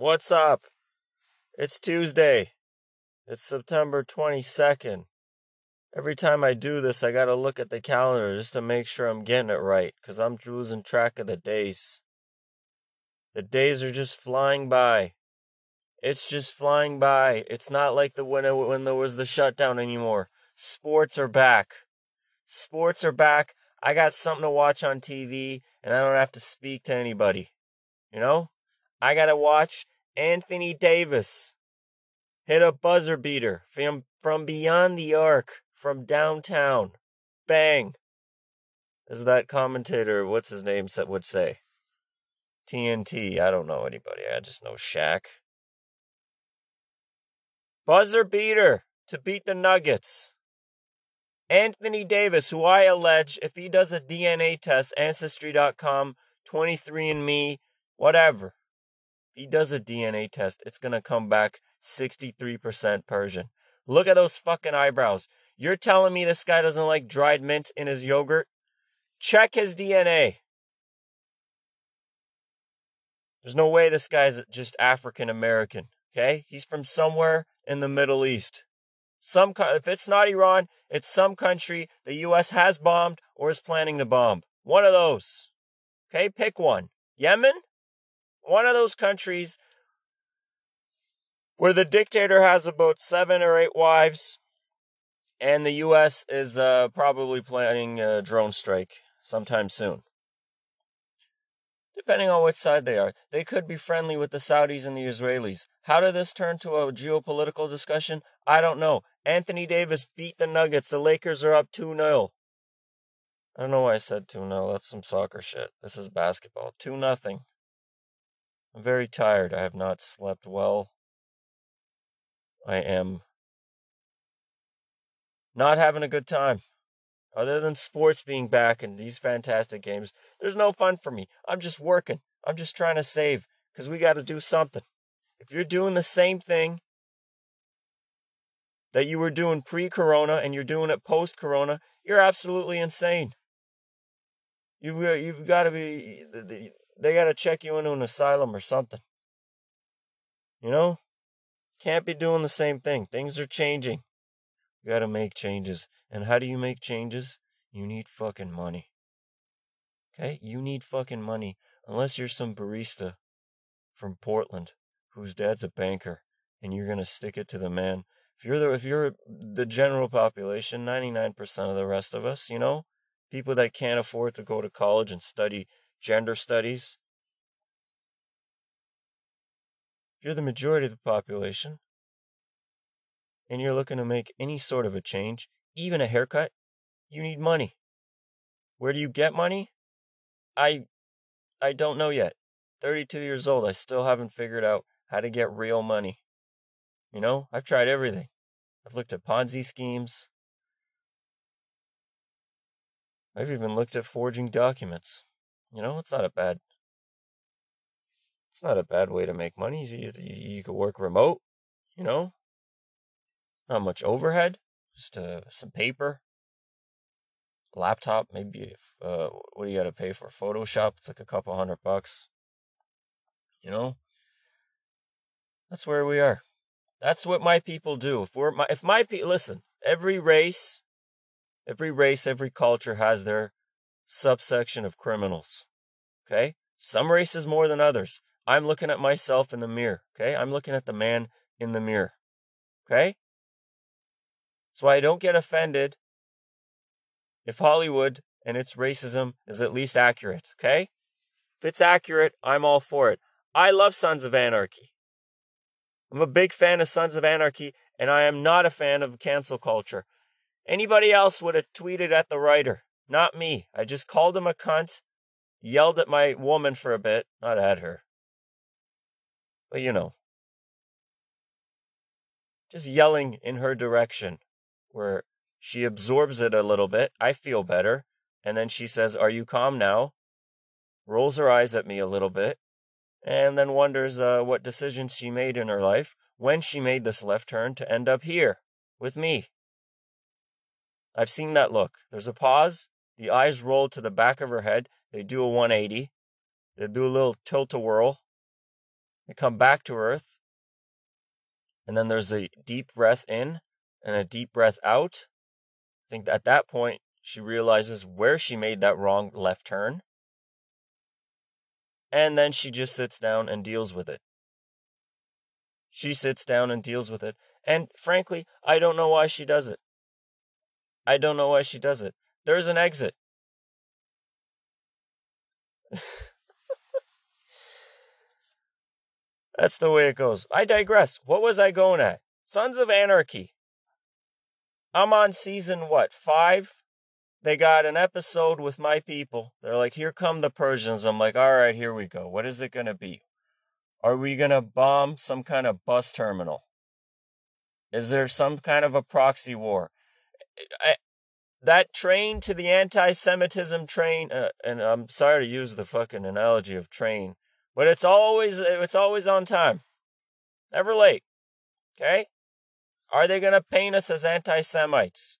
What's up? It's Tuesday. It's September 22nd. Every time I do this, I gotta look at the calendar just to make sure I'm getting it right, because I'm losing track of the days. The days are just flying by. It's just flying by. It's not like the when, when there was the shutdown anymore. Sports are back. Sports are back. I got something to watch on TV, and I don't have to speak to anybody. You know? I gotta watch Anthony Davis hit a buzzer beater from, from beyond the arc, from downtown. Bang. As that commentator, what's his name, would say. TNT. I don't know anybody. I just know Shaq. Buzzer beater to beat the Nuggets. Anthony Davis, who I allege, if he does a DNA test, Ancestry.com, 23andMe, whatever, he does a DNA test, it's going to come back 63% Persian. Look at those fucking eyebrows. You're telling me this guy doesn't like dried mint in his yogurt? Check his DNA. There's no way this guy's just African American, okay? He's from somewhere in the Middle East. Some if it's not Iran, it's some country the US has bombed or is planning to bomb. One of those. Okay, pick one. Yemen? One of those countries where the dictator has about 7 or 8 wives and the US is uh, probably planning a drone strike sometime soon depending on which side they are. They could be friendly with the Saudis and the Israelis. How did this turn to a geopolitical discussion? I don't know. Anthony Davis beat the Nuggets. The Lakers are up 2 0. I don't know why I said 2 0. That's some soccer shit. This is basketball. 2 0. I'm very tired. I have not slept well. I am not having a good time. Other than sports being back and these fantastic games, there's no fun for me. I'm just working. I'm just trying to save because we got to do something. If you're doing the same thing that you were doing pre corona and you're doing it post corona, you're absolutely insane. Uh, you've, you've got to be, they got to check you into an asylum or something. You know? Can't be doing the same thing. Things are changing. You got to make changes. And how do you make changes? You need fucking money. Okay? You need fucking money. Unless you're some barista from Portland whose dad's a banker and you're going to stick it to the man. If you're the if you're the general population, 99% of the rest of us, you know, people that can't afford to go to college and study gender studies. If you're the majority of the population and you're looking to make any sort of a change, even a haircut, you need money. Where do you get money? I I don't know yet. 32 years old, I still haven't figured out how to get real money. You know, I've tried everything. I've looked at Ponzi schemes. I've even looked at forging documents. You know, it's not a bad it's not a bad way to make money. You, you, you could work remote, you know? Not much overhead just uh, some paper, laptop, maybe if, uh, what do you got to pay for Photoshop? It's like a couple hundred bucks. You know, that's where we are. That's what my people do. If we're my, if my people listen, every race, every race, every culture has their subsection of criminals. Okay, some races more than others. I'm looking at myself in the mirror. Okay, I'm looking at the man in the mirror. Okay, so I don't get offended if Hollywood and its racism is at least accurate, okay? If it's accurate, I'm all for it. I love Sons of Anarchy. I'm a big fan of Sons of Anarchy, and I am not a fan of cancel culture. Anybody else would have tweeted at the writer, not me. I just called him a cunt, yelled at my woman for a bit, not at her. But you know, just yelling in her direction where she absorbs it a little bit. I feel better. And then she says, Are you calm now? Rolls her eyes at me a little bit. And then wonders uh, what decisions she made in her life when she made this left turn to end up here with me. I've seen that look. There's a pause. The eyes roll to the back of her head. They do a 180. They do a little tilt a whirl. They come back to Earth. And then there's a deep breath in and a deep breath out. I think at that point, she realizes where she made that wrong left turn. And then she just sits down and deals with it. She sits down and deals with it. And frankly, I don't know why she does it. I don't know why she does it. There's an exit. That's the way it goes. I digress. What was I going at? Sons of Anarchy. I'm on season what? Five? They got an episode with my people. They're like, here come the Persians. I'm like, all right, here we go. What is it going to be? Are we going to bomb some kind of bus terminal? Is there some kind of a proxy war? That train to the anti Semitism train, uh, and I'm sorry to use the fucking analogy of train, but it's always it's always on time. Never late. Okay? Are they to paint us as anti Semites?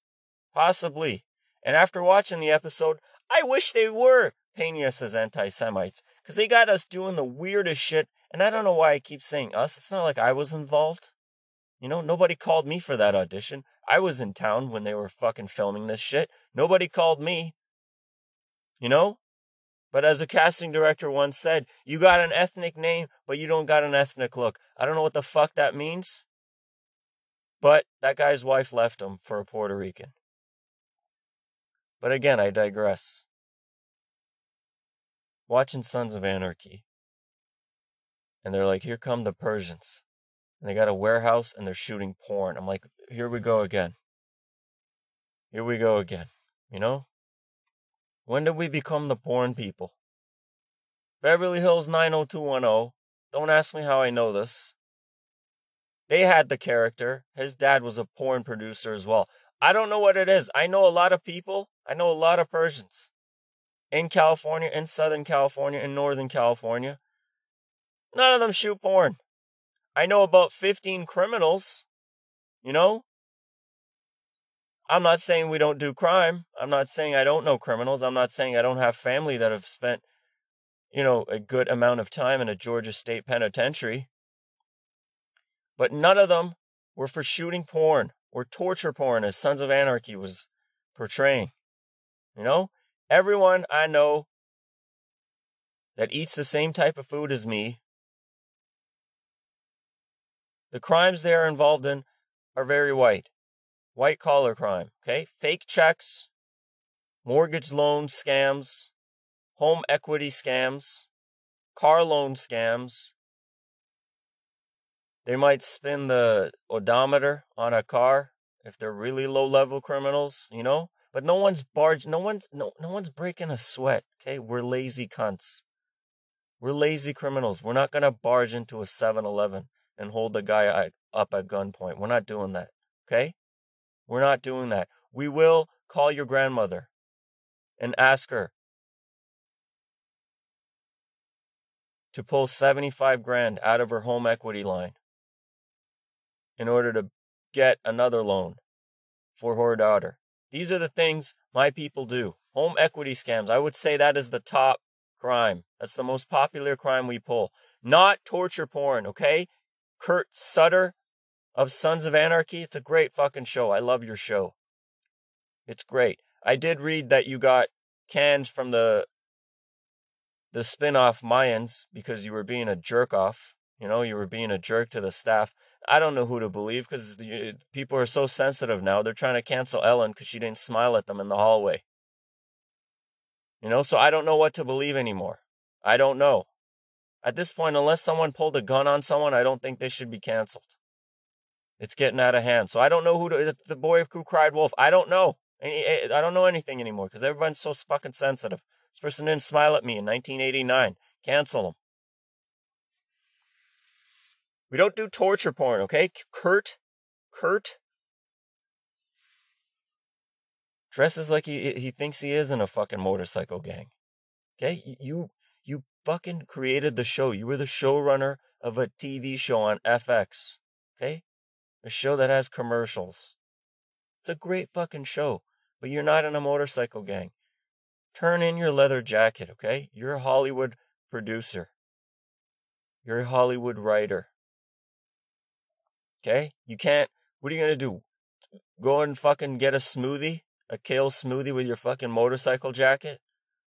Possibly. And after watching the episode, I wish they were painting us as anti Semites because they got us doing the weirdest shit. And I don't know why I keep saying us. It's not like I was involved. You know, nobody called me for that audition. I was in town when they were fucking filming this shit. Nobody called me. You know? But as a casting director once said, you got an ethnic name, but you don't got an ethnic look. I don't know what the fuck that means. But that guy's wife left him for a Puerto Rican. But again, I digress. Watching Sons of Anarchy. And they're like, here come the Persians and they got a warehouse and they're shooting porn. I'm like, here we go again. Here we go again. You know? When did we become the porn people? Beverly Hills 90210. Don't ask me how I know this. They had the character. His dad was a porn producer as well. I don't know what it is. I know a lot of people. I know a lot of Persians in California, in Southern California, in Northern California. None of them shoot porn. I know about 15 criminals, you know? I'm not saying we don't do crime. I'm not saying I don't know criminals. I'm not saying I don't have family that have spent, you know, a good amount of time in a Georgia State penitentiary. But none of them were for shooting porn or torture porn, as Sons of Anarchy was portraying. You know, everyone I know that eats the same type of food as me the crimes they are involved in are very white. White collar crime, okay? Fake checks, mortgage loan scams, home equity scams, car loan scams. They might spin the odometer on a car if they're really low level criminals, you know? But no one's barge no one's no no one's breaking a sweat, okay? We're lazy cunts. We're lazy criminals. We're not gonna barge into a 7-Eleven and hold the guy up at gunpoint. We're not doing that. Okay? We're not doing that. We will call your grandmother and ask her to pull 75 grand out of her home equity line in order to get another loan for her daughter. These are the things my people do. Home equity scams. I would say that is the top crime. That's the most popular crime we pull. Not torture porn, okay? Kurt Sutter of Sons of Anarchy. It's a great fucking show. I love your show. It's great. I did read that you got canned from the the spin-off Mayans because you were being a jerk off. You know, you were being a jerk to the staff. I don't know who to believe because people are so sensitive now. They're trying to cancel Ellen because she didn't smile at them in the hallway. You know, so I don't know what to believe anymore. I don't know. At this point, unless someone pulled a gun on someone, I don't think they should be canceled. It's getting out of hand. So I don't know who to, the boy who cried wolf. I don't know. I don't know anything anymore because everyone's so fucking sensitive. This person didn't smile at me in 1989. Cancel them. We don't do torture porn, okay? Kurt, Kurt dresses like he he thinks he is in a fucking motorcycle gang. Okay, you fucking created the show. You were the showrunner of a TV show on FX. Okay? A show that has commercials. It's a great fucking show, but you're not in a motorcycle gang. Turn in your leather jacket, okay? You're a Hollywood producer. You're a Hollywood writer. Okay? You can't. What are you going to do? Go and fucking get a smoothie? A kale smoothie with your fucking motorcycle jacket?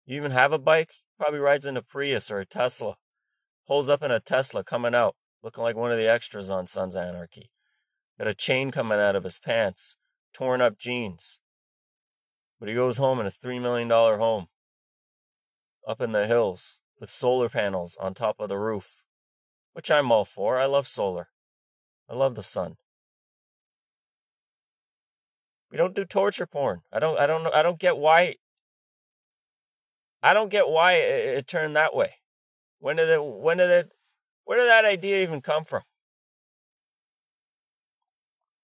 You even have a bike? Probably rides in a Prius or a Tesla. Pulls up in a Tesla coming out, looking like one of the extras on Sons of Anarchy. Got a chain coming out of his pants, torn up jeans. But he goes home in a $3 million home up in the hills with solar panels on top of the roof, which I'm all for. I love solar. I love the sun. We don't do torture porn. I don't I don't I don't get why I don't get why it, it turned that way. When did it when did it where did that idea even come from?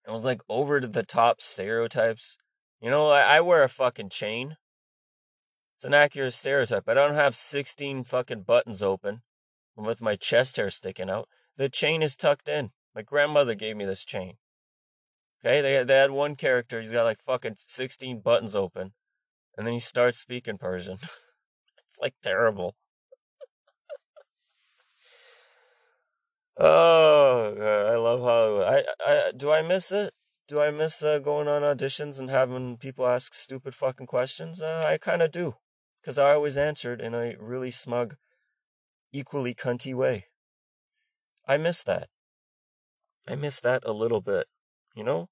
It was like over to the top stereotypes. You know, I, I wear a fucking chain. It's an accurate stereotype. I don't have 16 fucking buttons open with my chest hair sticking out. The chain is tucked in. My grandmother gave me this chain. Okay, they they had one character. He's got like fucking sixteen buttons open, and then he starts speaking Persian. like terrible. oh, God, I love Hollywood. I, I do I miss it? Do I miss uh, going on auditions and having people ask stupid fucking questions? Uh, I kind of do, because I always answered in a really smug, equally cunty way. I miss that. I miss that a little bit, you know?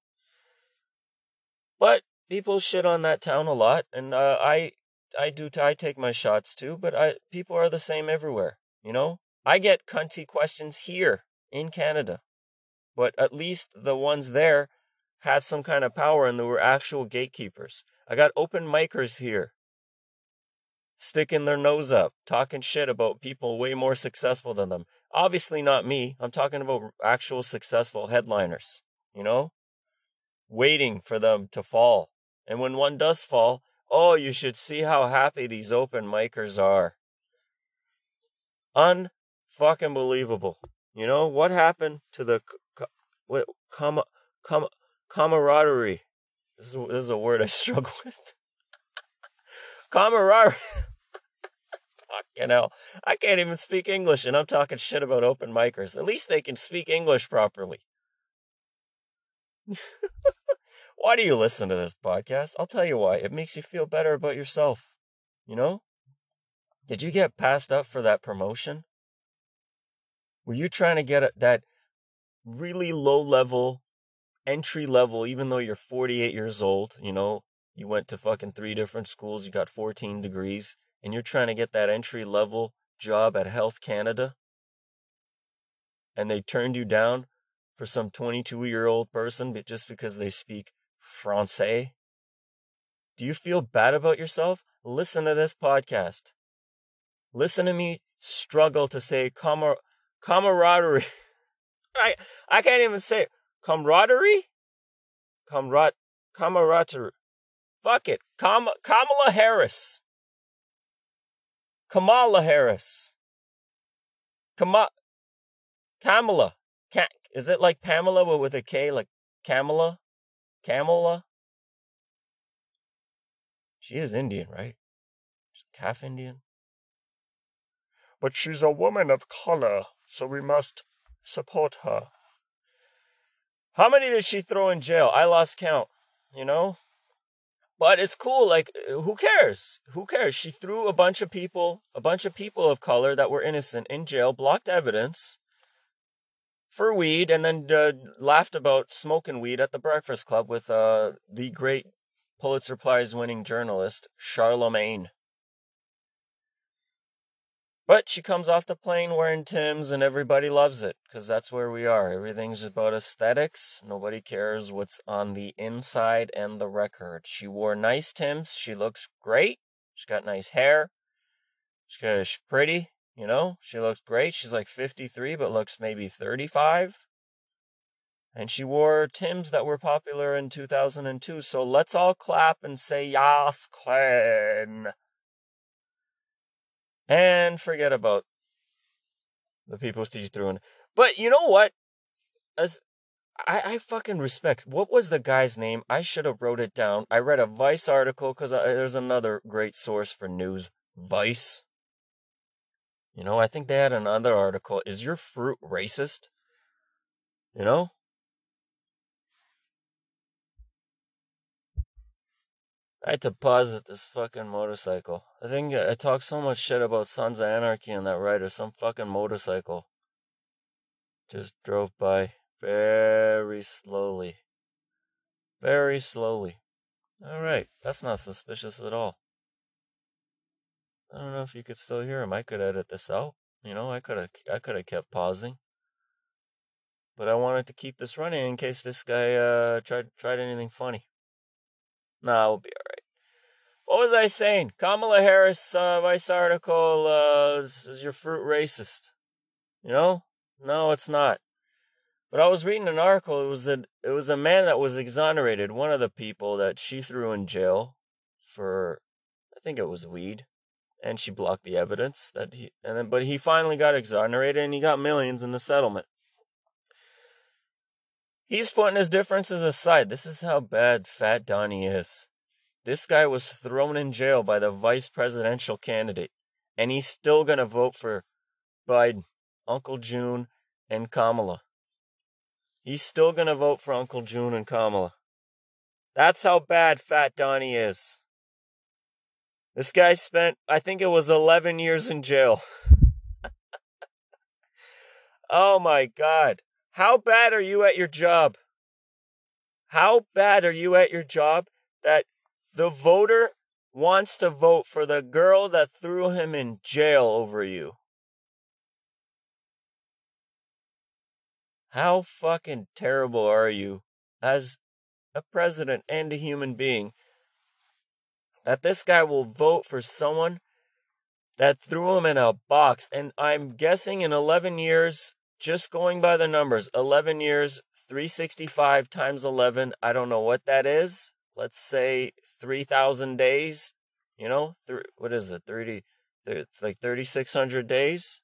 But people shit on that town a lot, and uh, I I do I take my shots too, but I people are the same everywhere, you know? I get cunty questions here in Canada. But at least the ones there had some kind of power and they were actual gatekeepers. I got open micers here sticking their nose up, talking shit about people way more successful than them. Obviously, not me. I'm talking about actual successful headliners, you know? Waiting for them to fall. And when one does fall, oh, you should see how happy these open micers are. Unfucking believable. You know, what happened to the what, com, com, camaraderie? This is, this is a word I struggle with. camaraderie. Fucking hell. I can't even speak English and I'm talking shit about open micers. At least they can speak English properly. why do you listen to this podcast? I'll tell you why. It makes you feel better about yourself. You know? Did you get passed up for that promotion? Were you trying to get that really low level, entry level, even though you're 48 years old? You know, you went to fucking three different schools, you got 14 degrees and you're trying to get that entry level job at Health Canada, and they turned you down for some 22 year old person just because they speak Francais? Do you feel bad about yourself? Listen to this podcast. Listen to me struggle to say camar- camaraderie. I I can't even say camaraderie. Camrad camaraderie. Fuck it. Kam- Kamala Harris. Kamala Harris. Kama- Kamala. Ka- is it like Pamela but with a K, like Kamala? Kamala? She is Indian, right? She's half Indian. But she's a woman of color, so we must support her. How many did she throw in jail? I lost count, you know? But it's cool. Like, who cares? Who cares? She threw a bunch of people, a bunch of people of color that were innocent in jail, blocked evidence for weed, and then uh, laughed about smoking weed at the Breakfast Club with uh, the great Pulitzer Prize winning journalist, Charlemagne. But she comes off the plane wearing Tim's and everybody loves it because that's where we are. Everything's about aesthetics. Nobody cares what's on the inside and the record. She wore nice Tim's. She looks great. She's got nice hair. She's, pretty, you know. She looks great. She's like 53 but looks maybe 35. And she wore Tim's that were popular in 2002. So let's all clap and say, Yas, Queen and forget about the people she threw in. But you know what? As I, I fucking respect. What was the guy's name? I should have wrote it down. I read a Vice article because uh, there's another great source for news. Vice. You know, I think they had another article. Is your fruit racist? You know? I had to pause at this fucking motorcycle. I think I talk so much shit about Sons of Anarchy and that writer. Some fucking motorcycle just drove by very slowly. Very slowly. Alright, that's not suspicious at all. I don't know if you could still hear him. I could edit this out. You know, I could have I could have kept pausing. But I wanted to keep this running in case this guy uh tried tried anything funny. Nah, we'll be alright. What was I saying? Kamala Harris uh, Vice article uh, is your fruit racist? You know? No, it's not. But I was reading an article. It was a it was a man that was exonerated. One of the people that she threw in jail for, I think it was weed and she blocked the evidence that he and then but he finally got exonerated and he got millions in the settlement. He's putting his differences aside. This is how bad Fat Donnie is. This guy was thrown in jail by the vice presidential candidate, and he's still going to vote for Biden, Uncle June, and Kamala. He's still going to vote for Uncle June and Kamala. That's how bad Fat Donnie is. This guy spent, I think it was 11 years in jail. oh my God. How bad are you at your job? How bad are you at your job that the voter wants to vote for the girl that threw him in jail over you? How fucking terrible are you as a president and a human being that this guy will vote for someone that threw him in a box. And I'm guessing in 11 years, just going by the numbers, 11 years, 365 times 11, I don't know what that is. Let's say 3,000 days, you know, th- what is it, 30, it's like 3,600 days,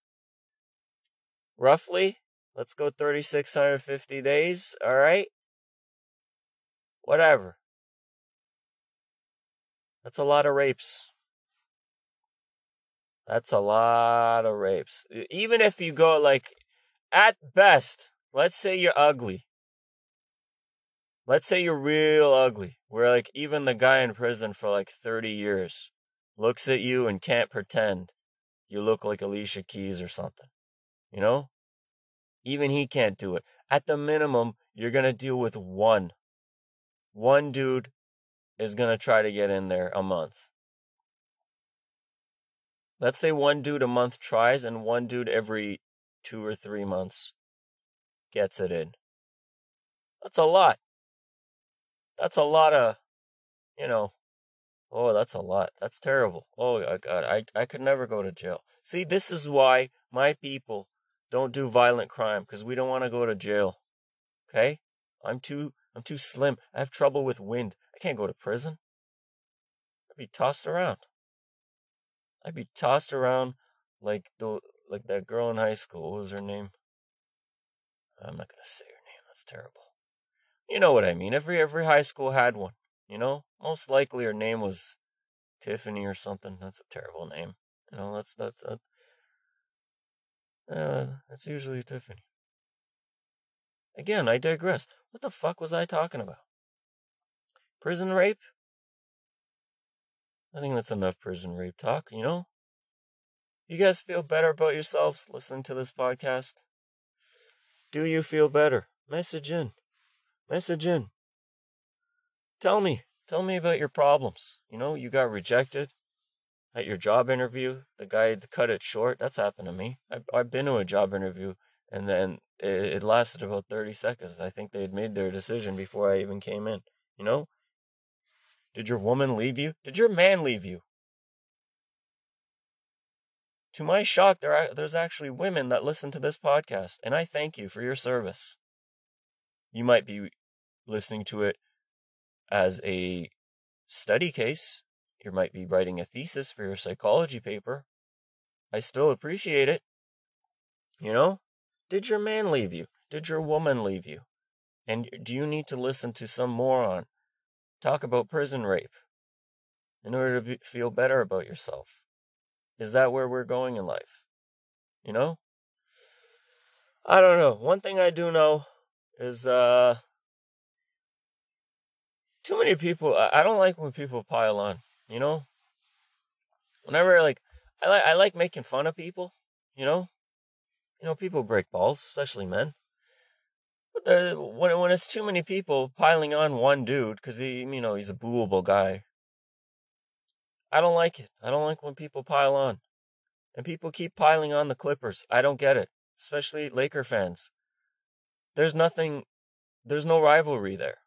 roughly. Let's go 3,650 days, all right? Whatever. That's a lot of rapes. That's a lot of rapes. Even if you go like at best, let's say you're ugly. Let's say you're real ugly. Where like even the guy in prison for like 30 years looks at you and can't pretend you look like Alicia Keys or something. You know? Even he can't do it. At the minimum, you're going to deal with one. One dude is going to try to get in there a month. Let's say one dude a month tries and one dude every two or three months gets it in. That's a lot. That's a lot of, you know, oh, that's a lot. That's terrible. Oh, God, I, I could never go to jail. See, this is why my people don't do violent crime because we don't want to go to jail. Okay? I'm too I'm too slim. I have trouble with wind. Can't go to prison. I'd be tossed around. I'd be tossed around like the like that girl in high school. What was her name? I'm not gonna say her name. That's terrible. You know what I mean. Every every high school had one. You know, most likely her name was Tiffany or something. That's a terrible name. You know, that's that's that. Uh, it's usually Tiffany. Again, I digress. What the fuck was I talking about? Prison rape? I think that's enough prison rape talk, you know? You guys feel better about yourselves listening to this podcast? Do you feel better? Message in. Message in. Tell me. Tell me about your problems. You know, you got rejected at your job interview. The guy cut it short. That's happened to me. I've, I've been to a job interview and then it, it lasted about 30 seconds. I think they had made their decision before I even came in. You know? Did your woman leave you? Did your man leave you? To my shock, there are, there's actually women that listen to this podcast, and I thank you for your service. You might be listening to it as a study case. You might be writing a thesis for your psychology paper. I still appreciate it. You know? Did your man leave you? Did your woman leave you? And do you need to listen to some moron talk about prison rape in order to be, feel better about yourself? Is that where we're going in life? You know? I don't know. One thing I do know is uh too many people I don't like when people pile on, you know? Whenever like I like I like making fun of people, you know? You know, people break balls, especially men. The, when when it's too many people piling on one dude because he, you know, he's a booable guy. I don't like it. I don't like when people pile on, and people keep piling on the Clippers. I don't get it, especially Laker fans. There's nothing. There's no rivalry there.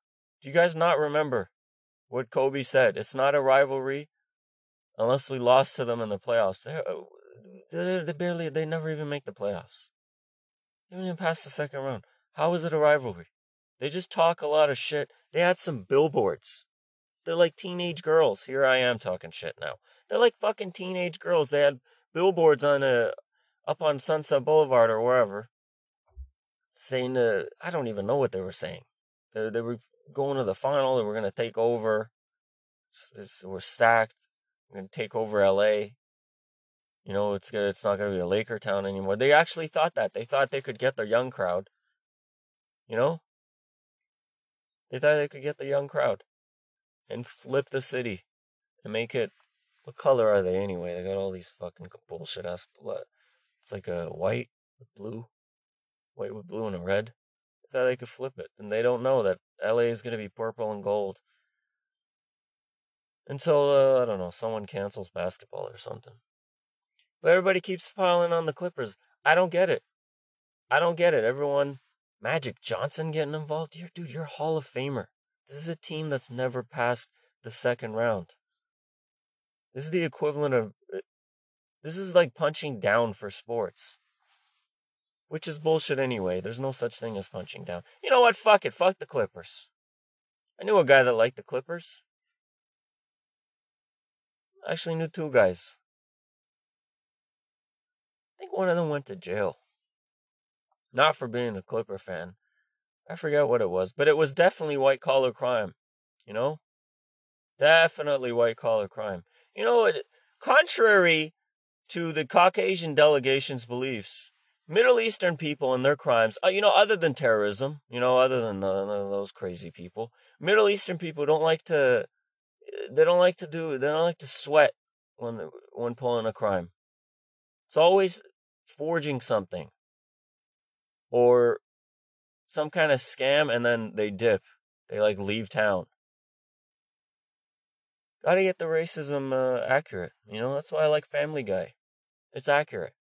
Do you guys not remember what Kobe said? It's not a rivalry unless we lost to them in the playoffs. They, uh, they, they barely, they never even make the playoffs. Even pass the second round. How is it a rivalry? They just talk a lot of shit. They had some billboards. They're like teenage girls. Here I am talking shit now. They're like fucking teenage girls. They had billboards on a up on Sunset Boulevard or wherever saying uh, I don't even know what they were saying. They they were going to the final. They were to take over. We're stacked. We're to take over LA. You know, it's good. It's not to be a Laker town anymore. They actually thought that. They thought they could get their young crowd. You know? They thought they could get the young crowd and flip the city and make it. What color are they anyway? They got all these fucking bullshit ass. What? It's like a white with blue, white with blue and a red. They thought they could flip it, and they don't know that LA is going to be purple and gold until uh, I don't know someone cancels basketball or something. But everybody keeps piling on the Clippers. I don't get it. I don't get it. Everyone Magic Johnson getting involved here, dude, you're Hall of Famer. This is a team that's never passed the second round. This is the equivalent of. Uh, this is like punching down for sports. Which is bullshit anyway. There's no such thing as punching down. You know what? Fuck it. Fuck the Clippers. I knew a guy that liked the Clippers. I actually knew two guys. I think one of them went to jail. Not for being a Clipper fan. I forget what it was, but it was definitely white collar crime. You know? Definitely white collar crime. You know, contrary to the Caucasian delegation's beliefs, Middle Eastern people and their crimes, uh, you know, other than terrorism, you know, other than the, those crazy people, Middle Eastern people don't like to, they don't like to do, they don't like to sweat when when pulling a crime. It's always forging something or some kind of scam and then they dip. They like leave town. Gotta get the racism uh, accurate. You know, that's why I like Family Guy. It's accurate.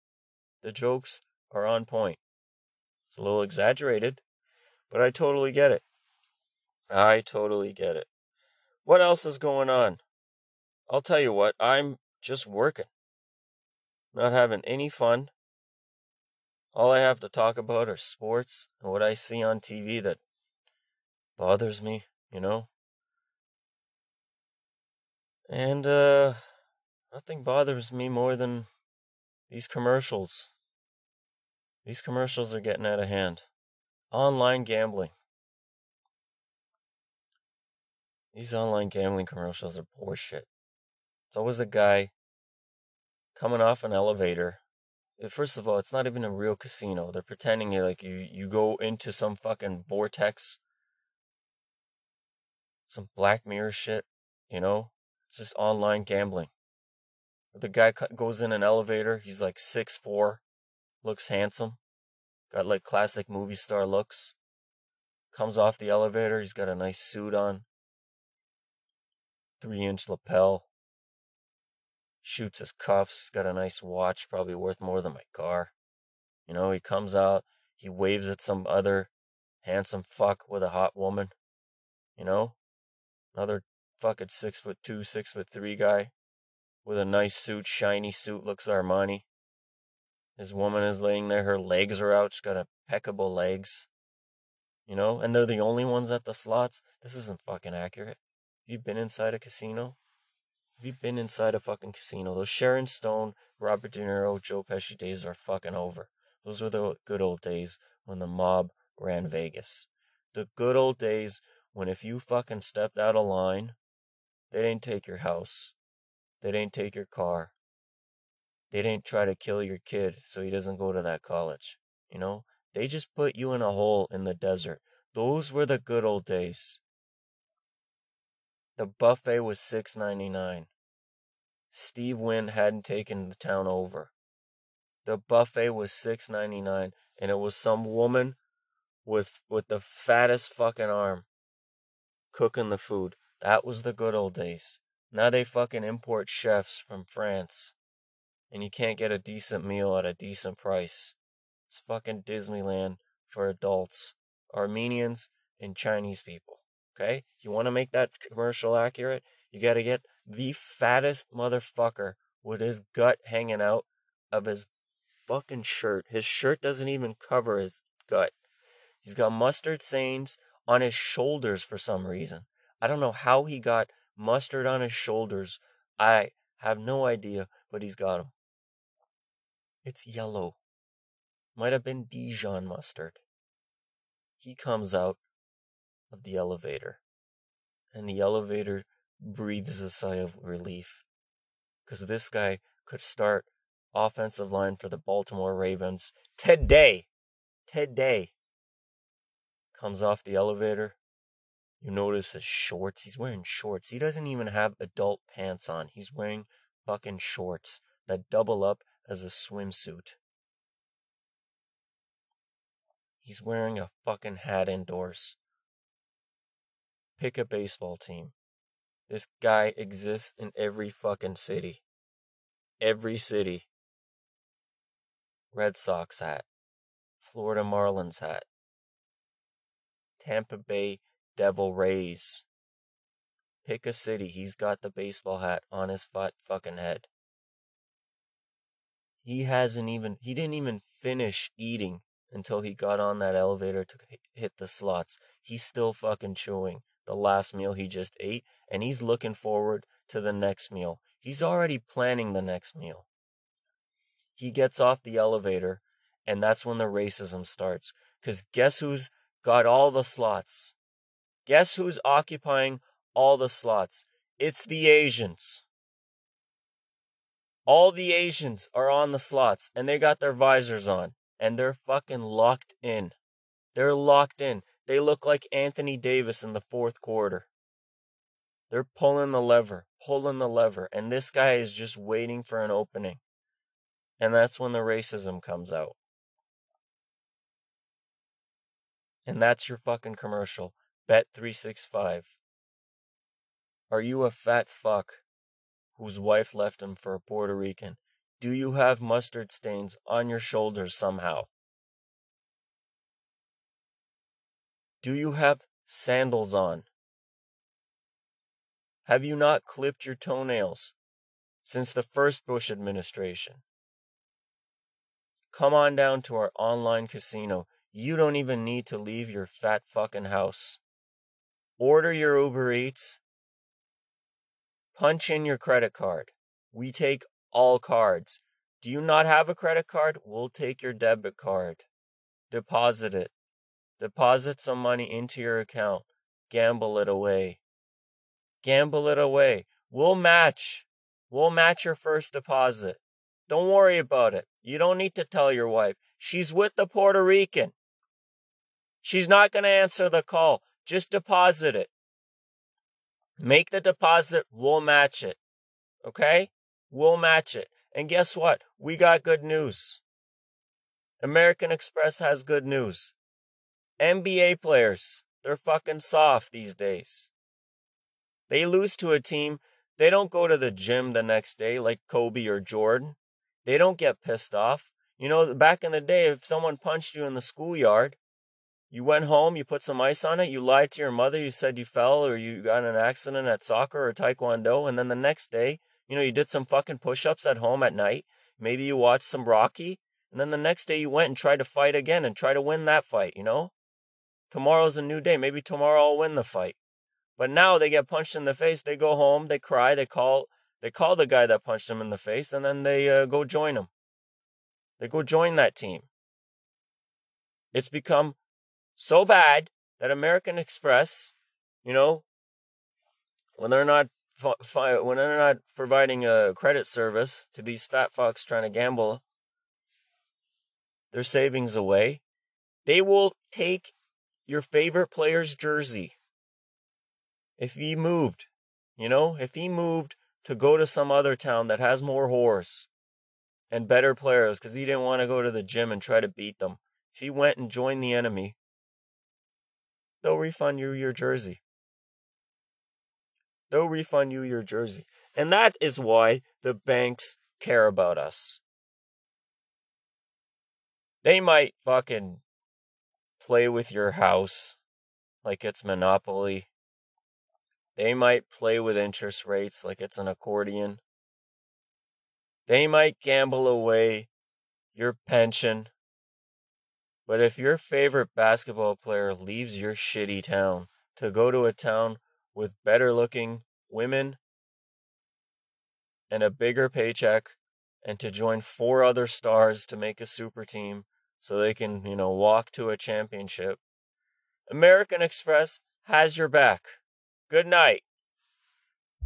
The jokes are on point. It's a little exaggerated, but I totally get it. I totally get it. What else is going on? I'll tell you what, I'm just working. Not having any fun. All I have to talk about are sports and what I see on TV that bothers me, you know? And, uh, nothing bothers me more than these commercials. These commercials are getting out of hand. Online gambling. These online gambling commercials are bullshit. It's always a guy coming off an elevator Uh, first of all, it's not even a real casino. They're pretending eh, like you you go into some fucking vortex, some Black Mirror shit. You know, it's just online gambling. The guy goes in an elevator. He's like six four, looks handsome, got like classic movie star looks. Comes off the elevator. He's got a nice suit on, three inch lapel, shoots his cuffs, got a nice watch, probably worth more than my car. You know, he comes out, he waves at some other handsome fuck with a hot woman. You know? Another fucking six foot two, six foot three guy with a nice suit, shiny suit, looks Armani. His woman is laying there, her legs are out, she's got impeccable legs. You know, and they're the only ones at the slots. This isn't fucking accurate. You've been inside a casino? Have you been inside a fucking casino? Those Sharon Stone, Robert De Niro, Joe Pesci days are fucking over. Those were the good old days when the mob ran Vegas. The good old days when if you fucking stepped out of line, they didn't take your house. They didn't take your car. they didn't try to kill your kid so he doesn't go to that college. You know, they just put you in a hole in the desert. Those were the good old days. The buffet was six ninety nine. Steve Wynn hadn't taken the town over. The buffet was six ninety nine, and it was some woman with with the fattest fucking arm cooking the food. That was the good old days. Now they fucking import chefs from France, and you can't get a decent meal at a decent price. It's fucking Disneyland for adults, Armenians, and Chinese people. Okay? You want to make that commercial accurate? You got to get the fattest motherfucker with his gut hanging out of his fucking shirt. His shirt doesn't even cover his gut. He's got mustard stains on his shoulders for some reason. I don't know how he got mustard on his shoulders. I have no idea, but he's got them. It's yellow. Might have been Dijon mustard. He comes out of the elevator, and the elevator breathes a sigh of relief because this guy could start offensive line for the Baltimore Ravens today. Today. Comes off the elevator. You notice his shorts. He's wearing shorts. He doesn't even have adult pants on. He's wearing fucking shorts that double up as a swimsuit. He's wearing a fucking hat indoors. Pick a baseball team. This guy exists in every fucking city. Every city. Red Sox hat. Florida Marlins hat. Tampa Bay Devil Rays. Pick a city. He's got the baseball hat on his fucking head. He hasn't even, he didn't even finish eating until he got on that elevator to hit the slots. He's still fucking chewing the last meal he just ate, and he's looking forward to the next meal. He's already planning the next meal. He gets off the elevator, and that's when the racism starts. Because guess who's got all the slots? Guess who's occupying all the slots? It's the Asians. All the Asians are on the slots and they got their visors on and they're fucking locked in. They're locked in. They look like Anthony Davis in the fourth quarter. They're pulling the lever, pulling the lever, and this guy is just waiting for an opening. And that's when the racism comes out. And that's your fucking commercial. Bet365. Are you a fat fuck whose wife left him for a Puerto Rican? Do you have mustard stains on your shoulders somehow? Do you have sandals on? Have you not clipped your toenails since the first Bush administration? Come on down to our online casino. You don't even need to leave your fat fucking house. Order your Uber Eats. Punch in your credit card. We take all cards. Do you not have a credit card? We'll take your debit card. Deposit it. Deposit some money into your account. Gamble it away. Gamble it away. We'll match. We'll match your first deposit. Don't worry about it. You don't need to tell your wife. She's with the Puerto Rican. She's not going to answer the call. Just deposit it. Make the deposit. We'll match it. Okay? We'll match it. And guess what? We got good news. American Express has good news. NBA players, they're fucking soft these days. They lose to a team, they don't go to the gym the next day like Kobe or Jordan. They don't get pissed off. You know, back in the day, if someone punched you in the schoolyard, you went home, you put some ice on it, you lied to your mother, you said you fell or you got in an accident at soccer or taekwondo, and then the next day you know, you did some fucking push ups at home at night. Maybe you watched some Rocky. And then the next day you went and tried to fight again and try to win that fight, you know? Tomorrow's a new day. Maybe tomorrow I'll win the fight. But now they get punched in the face. They go home, they cry, they call they call the guy that punched them in the face, and then they uh, go join him. They go join that team. It's become so bad that American Express, you know, when they're not when they're not providing a credit service to these fat fucks trying to gamble their savings away, they will take your favorite player's jersey. If he moved, you know, if he moved to go to some other town that has more horse and better players because he didn't want to go to the gym and try to beat them. If he went and joined the enemy, they'll refund you your jersey. They'll refund you your jersey. And that is why the banks care about us. They might fucking play with your house like it's Monopoly. They might play with interest rates like it's an accordion. They might gamble away your pension. But if your favorite basketball player leaves your shitty town to go to a town with better looking women and a bigger paycheck and to join four other stars to make a super team so they can, you know, walk to a championship, American Express has your back. Good night.